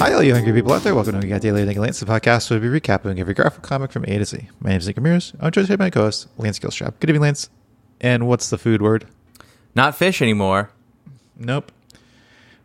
Hi, all you hungry people out there. Welcome to We Got Daily Lance, the podcast where we be recapping every graphic comic from A to Z. My name is Nick Ramirez. I'm joined by my co-host, Lance Gilstrap. Good evening, Lance. And what's the food word? Not fish anymore. Nope.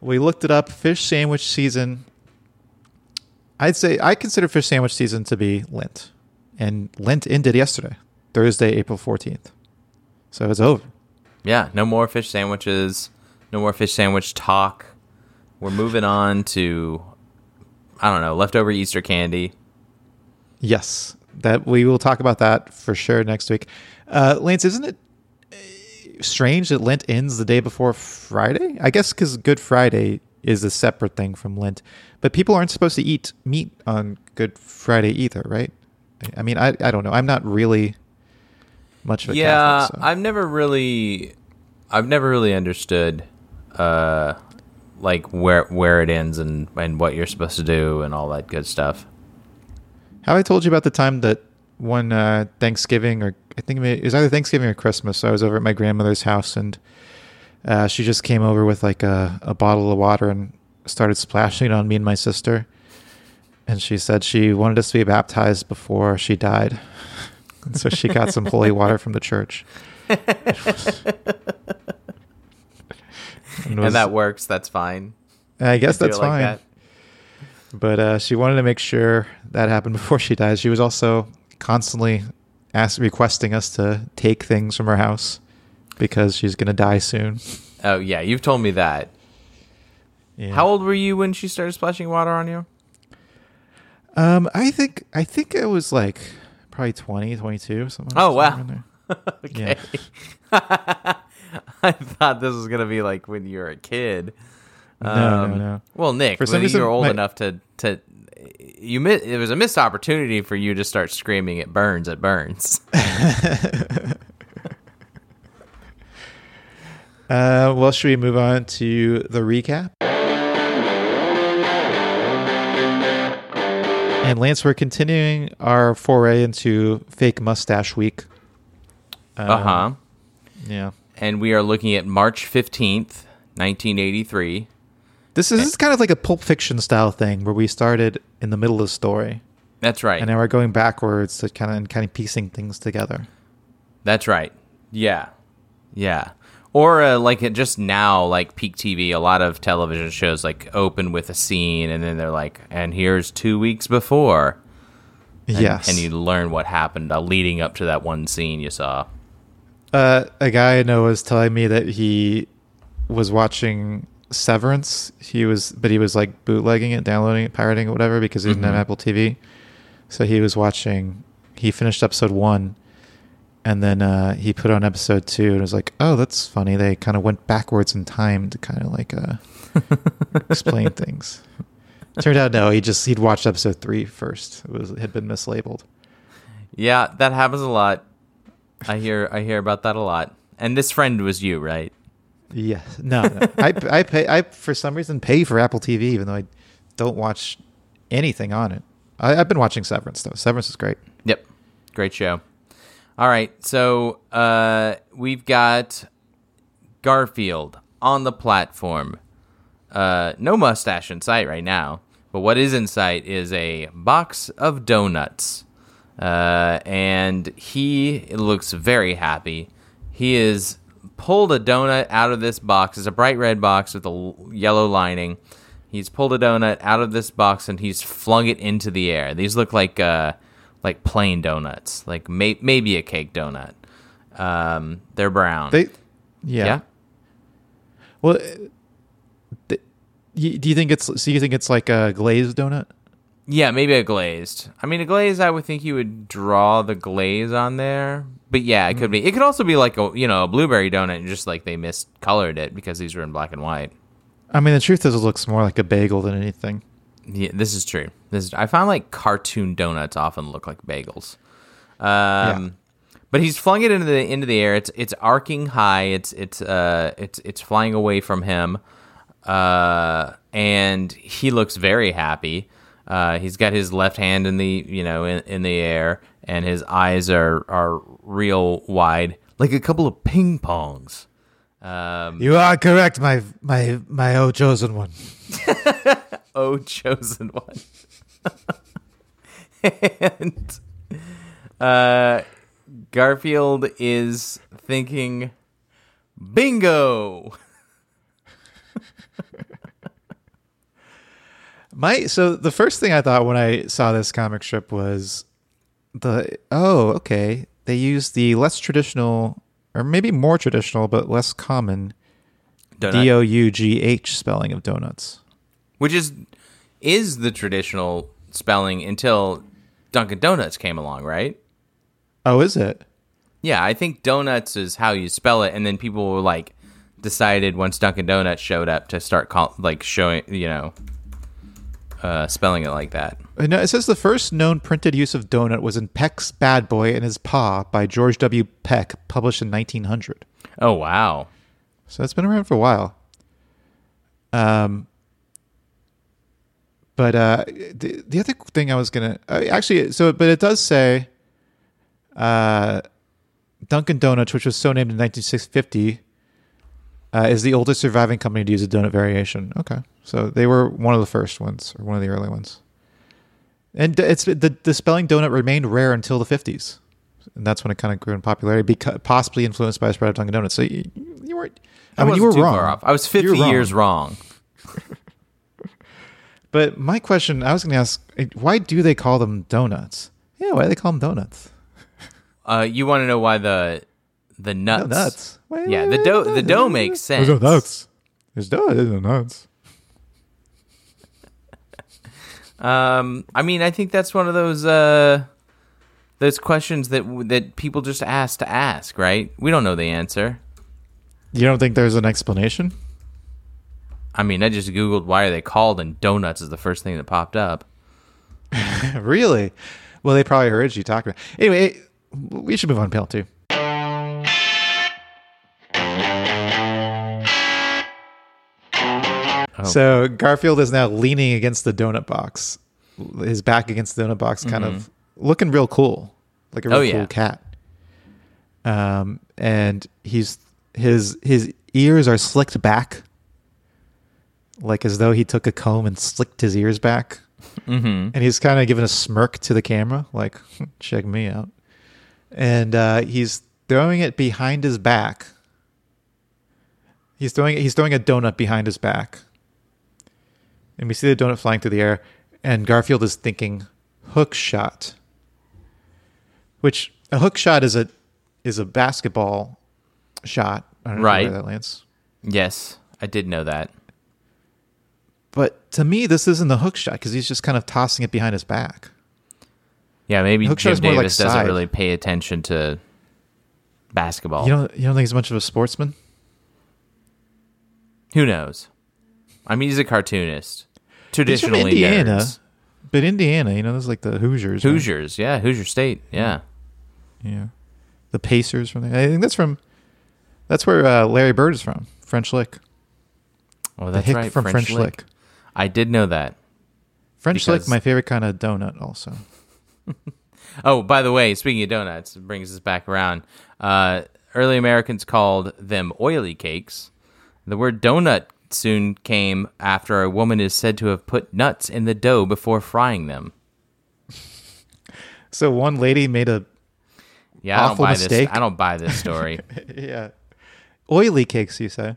We looked it up. Fish sandwich season. I'd say I consider fish sandwich season to be Lent. And Lent ended yesterday, Thursday, April 14th. So it's over. Yeah, no more fish sandwiches. No more fish sandwich talk. We're moving on to I don't know, leftover Easter candy. Yes, that we will talk about that for sure next week. Uh, Lance, isn't it uh, strange that Lent ends the day before Friday? I guess because Good Friday is a separate thing from Lent, but people aren't supposed to eat meat on Good Friday either, right? I mean, I I don't know. I'm not really much of a yeah, Catholic, so. I've never really, I've never really understood, uh, like where where it ends and and what you're supposed to do and all that good stuff. Have I told you about the time that one uh, Thanksgiving or I think it was either Thanksgiving or Christmas? I was over at my grandmother's house and uh, she just came over with like a, a bottle of water and started splashing it on me and my sister. And she said she wanted us to be baptized before she died. And so she got some holy water from the church. and, and that works. That's fine. I guess that's like fine. That. But uh, she wanted to make sure that happened before she died. She was also constantly asked, requesting us to take things from her house because she's going to die soon. Oh yeah, you've told me that. Yeah. How old were you when she started splashing water on you? Um, I think I think it was like probably 20, 22, something. Oh wow. okay. I thought this was gonna be like when you were a kid. No, um, no, no. Well, Nick, for some reason, you were old my... enough to to you miss, it was a missed opportunity for you to start screaming it burns it burns. Uh, well should we move on to the recap? And lance we're continuing our foray into fake mustache week. Um, uh-huh yeah and we are looking at march 15th 1983 this is, this is kind of like a Pulp Fiction style thing where we started in the middle of the story. That's right. And now we're going backwards to kind of and kind of piecing things together. That's right. Yeah. Yeah. Or uh, like it just now, like peak TV, a lot of television shows like open with a scene, and then they're like, "And here's two weeks before." And, yes, and you learn what happened uh, leading up to that one scene you saw. Uh, a guy I know was telling me that he was watching Severance. He was, but he was like bootlegging it, downloading it, pirating it, whatever, because he didn't mm-hmm. have Apple TV. So he was watching. He finished episode one, and then uh, he put on episode two, and was like, "Oh, that's funny." They kind of went backwards in time to kind of like uh, explain things. Turned out no, he just he'd watched episode three first. It was it had been mislabeled. Yeah, that happens a lot. I hear I hear about that a lot. And this friend was you, right? Yes. No. no. I I pay. I for some reason pay for Apple TV even though I don't watch anything on it. I, have been watching Severance though. Severance is great. Yep. Great show. All right. So uh, we've got Garfield on the platform. Uh, no mustache in sight right now, but what is in sight is a box of donuts. Uh, and he looks very happy. He has pulled a donut out of this box. It's a bright red box with a yellow lining. He's pulled a donut out of this box and he's flung it into the air. These look like uh, like plain donuts, like may- maybe a cake donut. Um, they're brown. They, yeah. yeah? Well, uh, do you think it's? So you think it's like a glazed donut? Yeah, maybe a glazed. I mean, a glaze. I would think you would draw the glaze on there, but yeah, it could be. It could also be like a you know a blueberry donut, and just like they miscolored it because these were in black and white. I mean, the truth is, it looks more like a bagel than anything. Yeah, this is true. This is, I find like cartoon donuts often look like bagels. Um, yeah. But he's flung it into the into the air. It's it's arcing high. It's it's uh it's it's flying away from him. Uh, and he looks very happy. Uh, he's got his left hand in the you know in, in the air, and his eyes are are real wide, like a couple of ping pongs. Um, you are correct, my my my oh chosen one. O chosen one. and uh, Garfield is thinking, bingo. My so the first thing I thought when I saw this comic strip was the oh okay they used the less traditional or maybe more traditional but less common D O U G H spelling of donuts. which is is the traditional spelling until Dunkin' Donuts came along, right? Oh, is it? Yeah, I think donuts is how you spell it, and then people were like decided once Dunkin' Donuts showed up to start call, like showing you know uh, spelling it like that. Uh, No, it says the first known printed use of donut was in Peck's Bad Boy and His Pa by George W. Peck, published in 1900. Oh wow, So it's been around for a while. Um, but uh, the the other thing I was gonna uh, actually so but it does say, uh, Dunkin' Donuts, which was so named in 1950, uh, is the oldest surviving company to use a donut variation. Okay, so they were one of the first ones or one of the early ones. And it's the the spelling donut remained rare until the 50s, and that's when it kind of grew in popularity, because possibly influenced by the spread of Dunkin' Donuts. So you, you weren't. I, mean, you were wrong. far off. I was fifty years wrong. But my question, I was going to ask, eh, why do they call them donuts? Yeah, why do they call them donuts? Uh, you want to know why the the nuts? Nuts. Why- Yeah, the dough the dough makes sense. Are nuts. It's donuts. It's nuts. Um, I mean, I think that's one of those uh, those questions that that people just ask to ask, right? We don't know the answer. You don't think there's an explanation? I mean, I just googled why are they called, and donuts is the first thing that popped up. really? Well, they probably heard you talking. About anyway, we should move on to panel Oh. So Garfield is now leaning against the donut box, his back against the donut box, kind of looking real cool, like a real Mm-hmm. Oh, cool yeah. cat. Um, and he's his his ears are slicked back, like as though he took a comb and slicked his ears back. Mm-hmm. And he's kind of giving a smirk to the camera, like check me out. And uh, he's throwing it behind his back. He's throwing he's throwing a donut behind his back. And we see the donut flying through the air, and Garfield is thinking hook shot. Which a hook shot is a is a basketball shot. Right. that lands. Yes, I did know that. But to me, this isn't the hook shot because he's just kind of tossing it behind his back. Yeah, maybe Hook Jim is more like Davis doesn't side. really pay attention to basketball. You don't you don't think he's much of a sportsman? Who knows? I mean, he's a cartoonist. Traditionally, He's Indiana, nerds. but Indiana, you know, there's like the Hoosiers. right? Hoosiers, yeah, Hoosier State, yeah. yeah, the Pacers from there. I think that's from. That's where uh, Larry Bird is from, French Lick. Oh, The that's right, from French, Lick. I did know that. French Because- Lick, my favorite kind of donut, also. Oh, by the way, speaking of donuts, it brings us back around. Uh, early Americans called them oily cakes. The word donut soon came after a woman is said to have put nuts in the dough before frying them. So one lady made a Yeah, I don't buy mistake. this. I don't buy this story. yeah oily cakes. You say?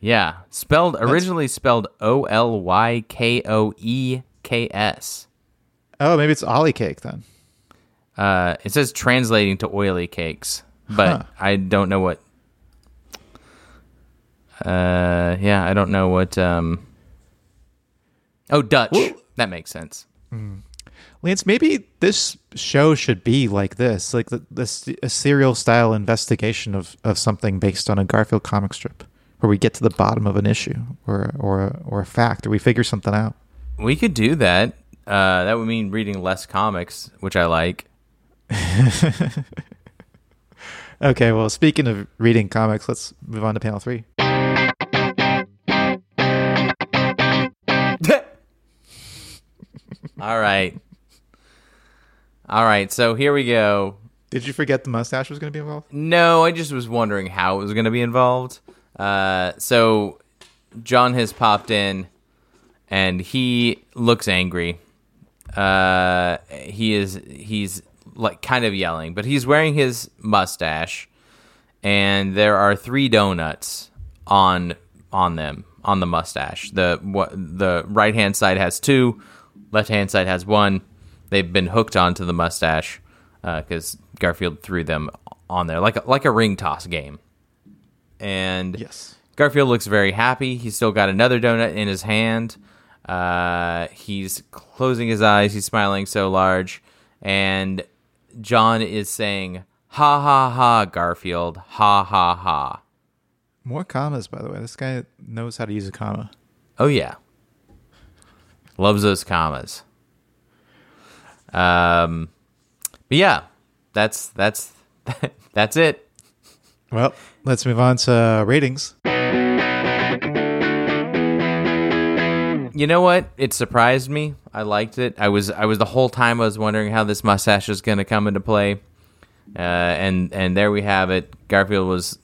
yeah, spelled originally spelled O L Y K O E K S. Oh, maybe it's ollie cake then. Uh, it says translating to oily cakes, but Huh. I don't know what. Uh, yeah, I don't know what. Um. Oh, Dutch. Well- that makes sense. Lance, maybe this show should be like this, like the, this a serial style investigation of, of something based on a Garfield comic strip, where we get to the bottom of an issue or or or a fact, or we figure something out. We could do that. Uh, that would mean reading less comics, which I like. Okay, well, speaking of reading comics, let's move on to panel three. All right. All right. So here we go. Did you forget the mustache was going to be involved? No, I just was wondering how it was going to be involved. Uh, so John has popped in, and he looks angry. Uh, he is he's like kind of yelling, but he's wearing his mustache, and there are three donuts on on them on the mustache. The what the right hand side has two, left hand side has one. They've been hooked onto the mustache because Garfield threw them on there like a, like a ring toss game. And Yes. Garfield looks very happy. He's still got another donut in his hand. Uh, he's closing his eyes. He's smiling so large, and John is saying, "Ha ha ha, Garfield! Ha ha ha!" More commas, by the way. This guy knows how to use a comma. Oh yeah, loves those commas. Um, but yeah, that's that's that's it. Well, let's move on to ratings. You know what? It surprised me. I liked it. I was I was the whole time I was wondering how this mustache is going to come into play. Uh, and and there we have it. Garfield was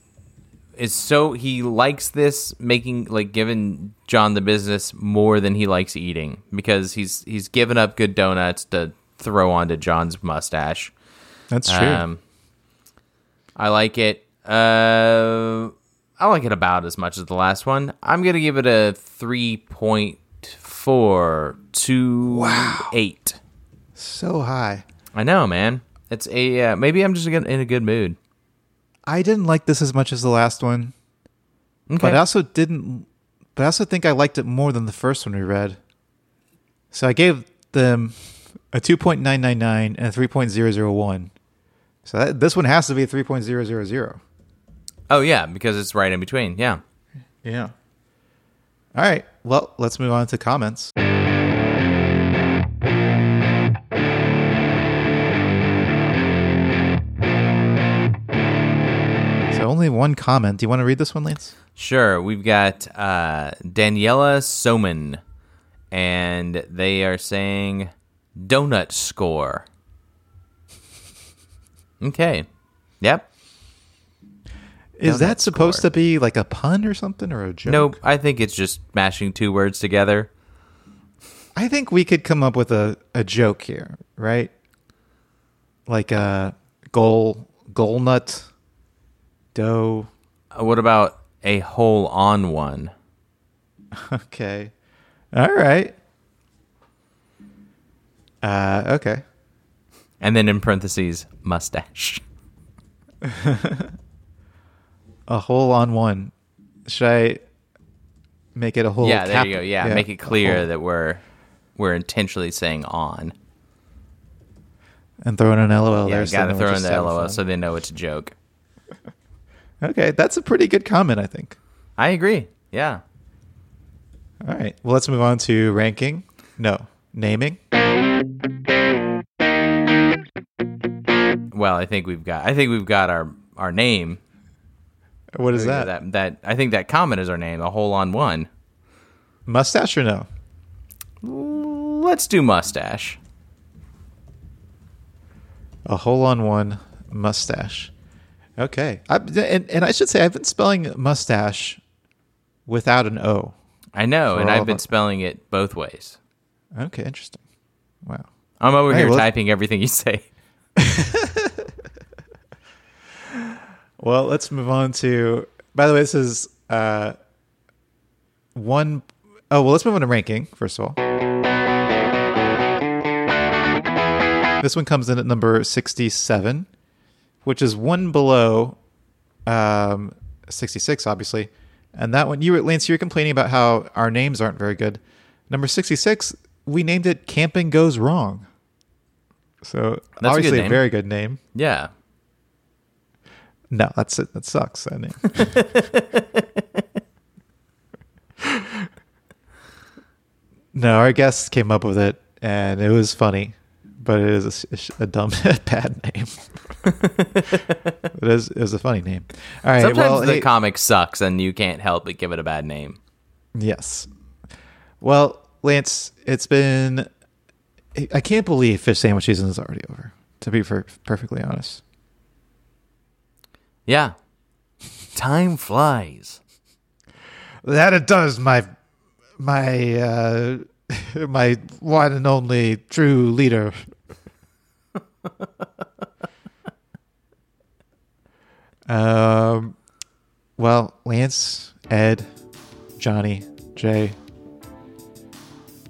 is so he likes this making like giving John the business more than he likes eating because he's he's given up good donuts to throw onto John's mustache. That's true. Um, I like it. Uh, I like it about as much as the last one. I'm gonna give it a three point four two eight. so high. I know, man. It's a uh, maybe I'm just in a good mood. I didn't like this as much as the last one, Okay. but I also didn't. But I also think I liked it more than the first one we read. So I gave them a two point nine nine nine and a three point zero zero one. So that, this one has to be a three point zero zero zero. oh yeah, because it's right in between. Yeah. Yeah. All right. Well, let's move on to comments. Only one comment. Do you want to read this one, Lance? Sure, we've got uh, Daniela Soman, and they are saying donut score. Okay. Yep. Is Donut that supposed score. to be like a pun or something or a joke? Nope. I think it's just mashing two words together. I think we could come up with a, a joke here, right? Like a goal goal nut dough. Uh, What about a hole on one? Okay. All right. Uh, okay. And then in parentheses, mustache. A hole on one. Should I make it a hole? yeah, there cap- you go. Yeah, make it clear that we're we're intentionally saying on. and throw in an LOL Yeah, there. so gotta throw in the LOL so they know it's a joke. Okay, that's a pretty good comment, I think. I agree. Yeah. All right. Well, let's move on to ranking. No, naming. Well, I think we've got I think we've got our our name. What is that? That that I think that comment is our name. A hole on one. Mustache or no? Let's do mustache. A hole on one mustache. Okay. I, and, and I should say, I've been spelling mustache without an O. I know, and I've been spelling it both ways. Okay, interesting. Wow. I'm over Hey, here well- typing everything you say. Well, let's move on to. By the way, this is uh, one oh well, let's move on to ranking first of all. This one comes in at number sixty-seven, which is one below um, sixty-six, obviously. And that one, you were Lance, you were complaining about how our names aren't very good. Number sixty-six, we named it "Camping Goes Wrong." So a good obviously a very good name. Yeah. No, that's it. That sucks. That name. no, our guests came up with it, and it was funny, but it is a a, dumb, bad name. it is. It was a funny name. All right. Sometimes well, the hey- comic sucks and you can't help but give it a bad name. yes. Well, Lance, it's been. I can't believe fish sandwich season is already over. To be per- perfectly honest. Yeah. Time flies. That it does, my my uh, my one and only true leader. um, well, Lance, Ed, Johnny, Jay.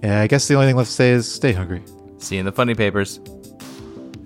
Yeah, I guess the only thing left to say is stay hungry. See you in the funny papers.